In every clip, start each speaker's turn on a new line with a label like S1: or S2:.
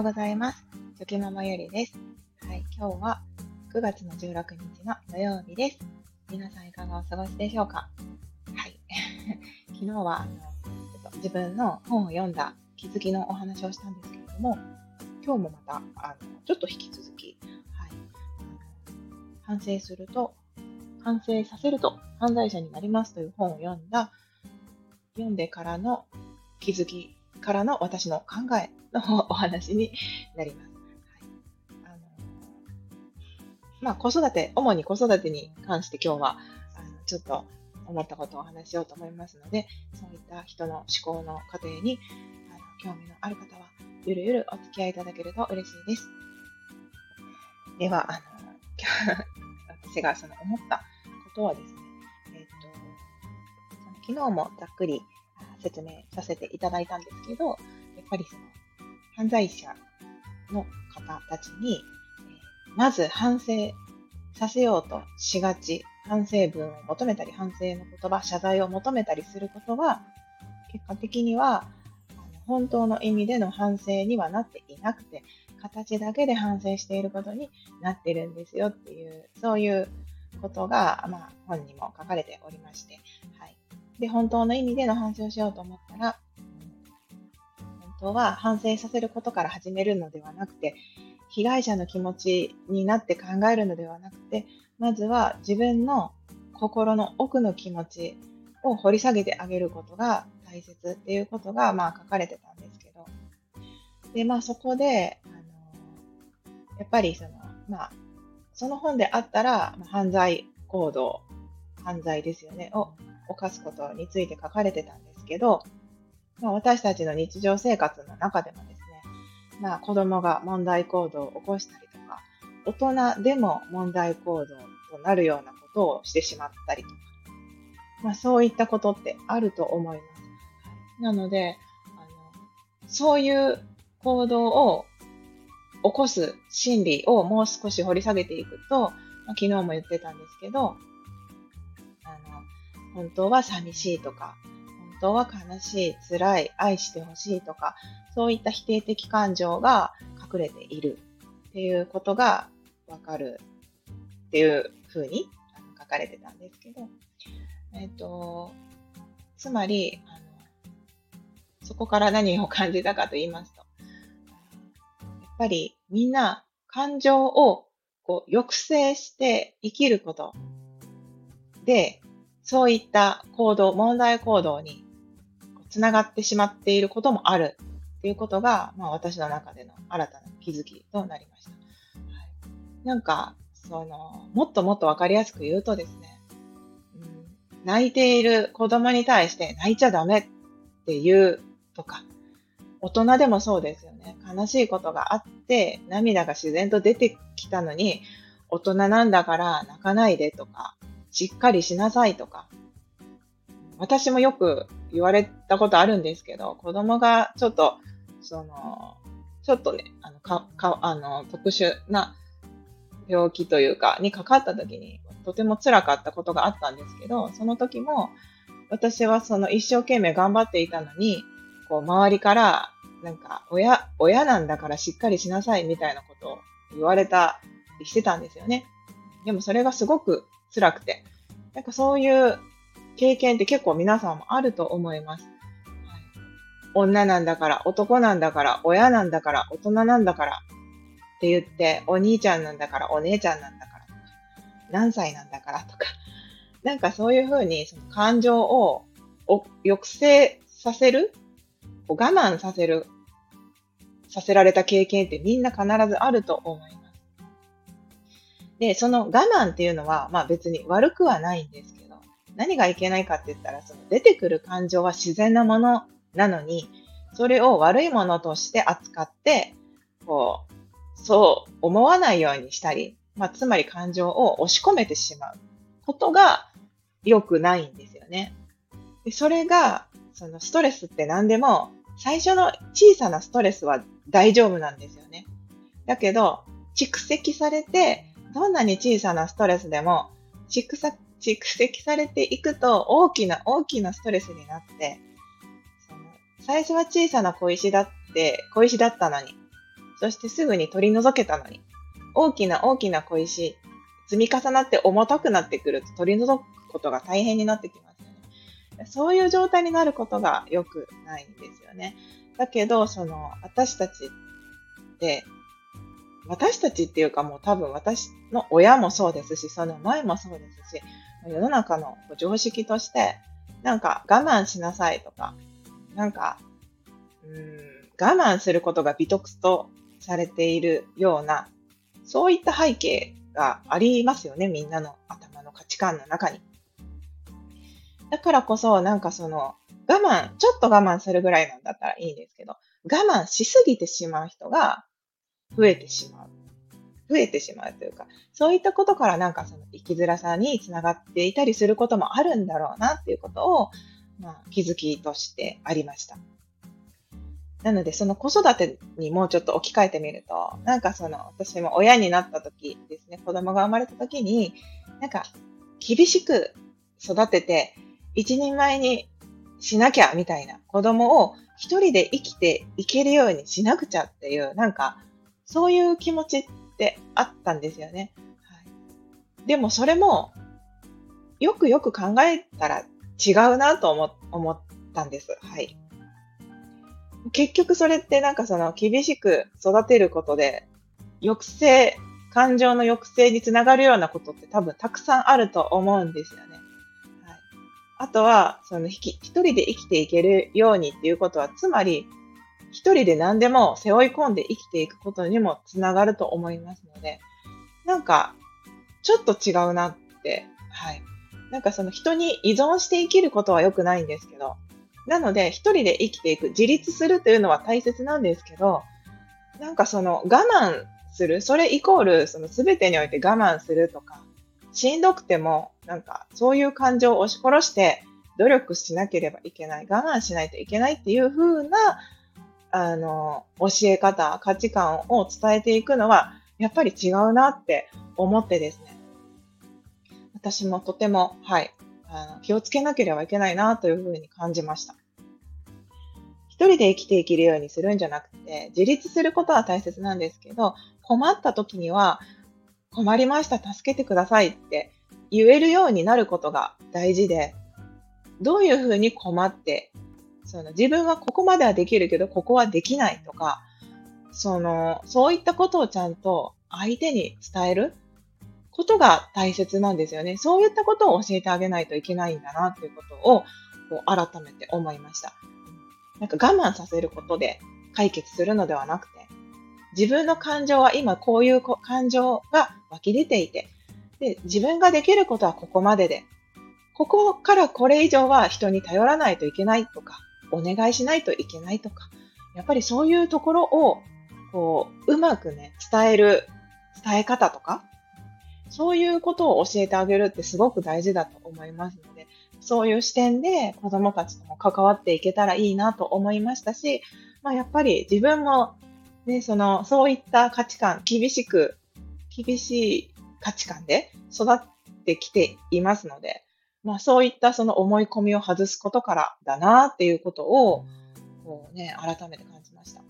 S1: ようございます。チョキママゆりです。はい、今日は9月の16日の土曜日です。皆さんいかがお過ごしでしょうか？はい。昨日はあのちょっと自分の本を読んだ気づきのお話をしたんですけれども、今日もまたあのちょっと引き続き、はい、反省すると、反省させると犯罪者になりますという本を読んだ、読んでからの気づきからの私の考えのお話になります。はいあのまあ、子育て、主に子育てに関して今日はあのちょっと思ったことをお話しようと思いますので、そういった人の思考の過程にあの興味のある方は、ゆるゆるお付き合いいただけると嬉しいです。では、あの 私がその思ったことはですね、えっ、と、その昨日もざっくり説明させていただいたんですけど、やっぱりその犯罪者の方たちに、まず反省させようとしがち、反省文を求めたり、反省の言葉、謝罪を求めたりすることは、結果的には本当の意味での反省にはなっていなくて、形だけで反省していることになってるんですよっていう、そういうことが、まあ、本にも書かれておりまして、はい。で、本当の意味での反省をしようと思ったら、本当は反省させることから始めるのではなくて、被害者の気持ちになって考えるのではなくて、まずは自分の心の奥の気持ちを掘り下げてあげることが大切っていうことが、まあ、書かれてたんですけど、で、まあ、そこで、あのやっぱりその、まあ、その本であったら、犯罪行動、犯罪ですよね、を犯すことについて書かれてたんですけど、まあ、私たちの日常生活の中でもですね、まあ、子供が問題行動を起こしたりとか、大人でも問題行動となるようなことをしてしまったりとか、まあ、そういったことってあると思います。なので、あのそういう行動を起こす心理をもう少し掘り下げていくと、まあ、昨日も言ってたんですけど、あの本当は寂しいとか、本当は悲しい、辛い、愛してほしいとか、そういった否定的感情が隠れているっていうことがわかるっていうふうに書かれてたんですけど、えっ、ー、と、つまり、あの、そこから何を感じたかと言いますと、やっぱりみんな感情をこう抑制して生きることでそういった行動、問題行動につながってしまっていることもあるっていうことが、まあ、私の中での新たな気づきとなりました。はい、なんか、その、もっともっとわかりやすく言うとですね、うん、泣いている子供に対して泣いちゃダメっていうとか、大人でもそうですよね。悲しいことがあって、涙が自然と出てきたのに、大人なんだから泣かないでとか、しっかりしなさいとか、私もよく言われたことあるんですけど、子供がちょっと、その、ちょっとね、あの、か、か、あの、特殊な病気というか、にかかった時に、とても辛かったことがあったんですけど、その時も、私はその一生懸命頑張っていたのに、こう、周りから、なんか、親、親なんだからしっかりしなさいみたいなことを言われたりしてたんですよね。でもそれがすごく辛くて。なんかそういう経験って結構皆さんもあると思います。女なんだから、男なんだから、親なんだから、大人なんだからって言って、お兄ちゃんなんだから、お姉ちゃんなんだからとか、何歳なんだからとか、なんかそういうふうにその感情を抑制させる、我慢させる、させられた経験ってみんな必ずあると思います。で、その我慢っていうのは、まあ別に悪くはないんですけ、何がいけないかって言ったら、その出てくる感情は自然なものなのに、それを悪いものとして扱って、こう、そう思わないようにしたり、まあつまり感情を押し込めてしまうことが良くないんですよね。でそれが、そのストレスって何でも、最初の小さなストレスは大丈夫なんですよね。だけど、蓄積されてどんなに小さなストレスでも蓄蓄積されていくと大きな大きなストレスになって、その最初は小さな小石だって、小石だったのに、そしてすぐに取り除けたのに、大きな大きな小石、積み重なって重たくなってくると取り除くことが大変になってきますよね。そういう状態になることが良くないんですよね。だけど、その、私たちって、私たちっていうかもう多分私の親もそうですし、その前もそうですし、世の中の常識として、なんか我慢しなさいとか、なんか、うん、我慢することが美徳とされているような、そういった背景がありますよね、みんなの頭の価値観の中に。だからこそ、なんかその、我慢、ちょっと我慢するぐらいなんだったらいいんですけど、我慢しすぎてしまう人が増えてしまう。増えてしまうというか、そういったことからなんかその生きづらさにつながっていたりすることもあるんだろうなっていうことを、まあ、気づきとしてありました。なので、その子育てにもうちょっと置き換えてみると、なんかその、私も親になった時ですね、子供が生まれた時に、なんか、厳しく育てて、一人前にしなきゃみたいな子供を一人で生きていけるようにしなくちゃっていう、なんか、そういう気持ちてあったんですよね。はい、でもそれも、よくよく考えたら違うなと思思ったんです。はい。結局それってなんかその厳しく育てることで、抑制、感情の抑制につながるようなことって多分たくさんあると思うんですよね。はい、あとは、その一人で生きていけるようにっていうことは、つまり、一人で何でも背負い込んで生きていくことにもつながると思いますので、なんか、ちょっと違うなって、はい。なんかその人に依存して生きることは良くないんですけど、なので一人で生きていく、自立するというのは大切なんですけど、なんかその我慢する、それイコールその全てにおいて我慢するとか、しんどくても、なんかそういう感情を押し殺して努力しなければいけない、我慢しないといけないっていう風なあの、教え方、価値観を伝えていくのは、やっぱり違うなって思ってですね。私もとても、はい、あの気をつけなければいけないなというふうに感じました。一人で生きていけるようにするんじゃなくて、自立することは大切なんですけど、困った時には、困りました、助けてくださいって言えるようになることが大事で、どういうふうに困ってその自分はここまではできるけど、ここはできないとか、その、そういったことをちゃんと相手に伝えることが大切なんですよね。そういったことを教えてあげないといけないんだなっていうことを、こう改めて思いました。なんか我慢させることで解決するのではなくて、自分の感情は今こういう感情が湧き出ていて、で、自分ができることはここまでで、ここからこれ以上は人に頼らないといけないとか、お願いしないといけないとか、やっぱりそういうところを、こう、うまくね、伝える、伝え方とか、そういうことを教えてあげるってすごく大事だと思いますので、そういう視点で子供たちとも関わっていけたらいいなと思いましたし、まあ、やっぱり自分も、ね、その、そういった価値観、厳しく、厳しい価値観で育ってきていますので、まあそういったその思い込みを外すことからだなっていうことを、こうね、改めて感じました。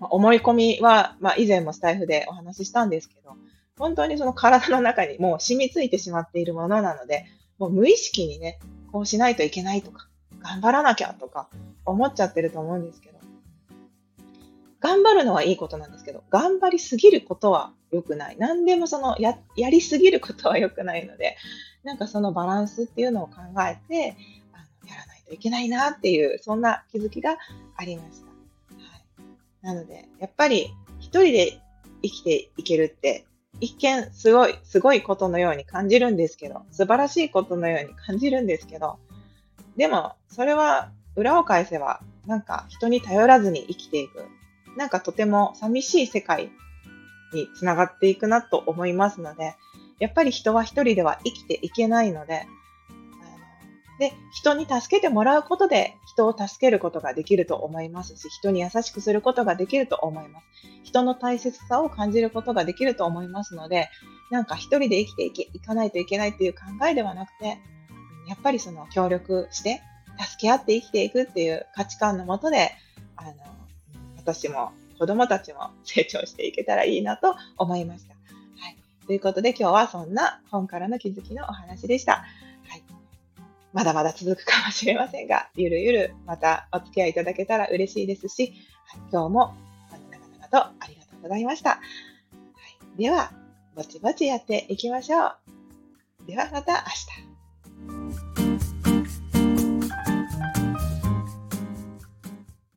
S1: まあ、思い込みは、まあ以前もスタイフでお話ししたんですけど、本当にその体の中にもう染みついてしまっているものなので、もう無意識にね、こうしないといけないとか、頑張らなきゃとか思っちゃってると思うんですけど、頑張るのはいいことなんですけど、頑張りすぎることは良くない。何でもそのや、やりすぎることは良くないので、なんかそのバランスっていうのを考えて、あのやらないといけないなっていう、そんな気づきがありました。はい、なので、やっぱり一人で生きていけるって、一見すごい、すごいことのように感じるんですけど、素晴らしいことのように感じるんですけど、でも、それは裏を返せば、なんか人に頼らずに生きていく、なんかとても寂しい世界につながっていくなと思いますので、やっぱり人は一人では生きていけないので、で、人に助けてもらうことで人を助けることができると思いますし、人に優しくすることができると思います。人の大切さを感じることができると思いますので、なんか一人で生きていけいかないといけないっていう考えではなくて、やっぱりその協力して、助け合って生きていくっていう価値観のもとで、あの、私も子供たちも成長していけたらいいなと思いました。はい。ということで今日はそんな本からの気づきのお話でした。はい。まだまだ続くかもしれませんが、ゆるゆるまたお付き合いいただけたら嬉しいですし、はい、今日も長々とありがとうございました。はい、では、ぼちぼちやっていきましょう。ではまた明日。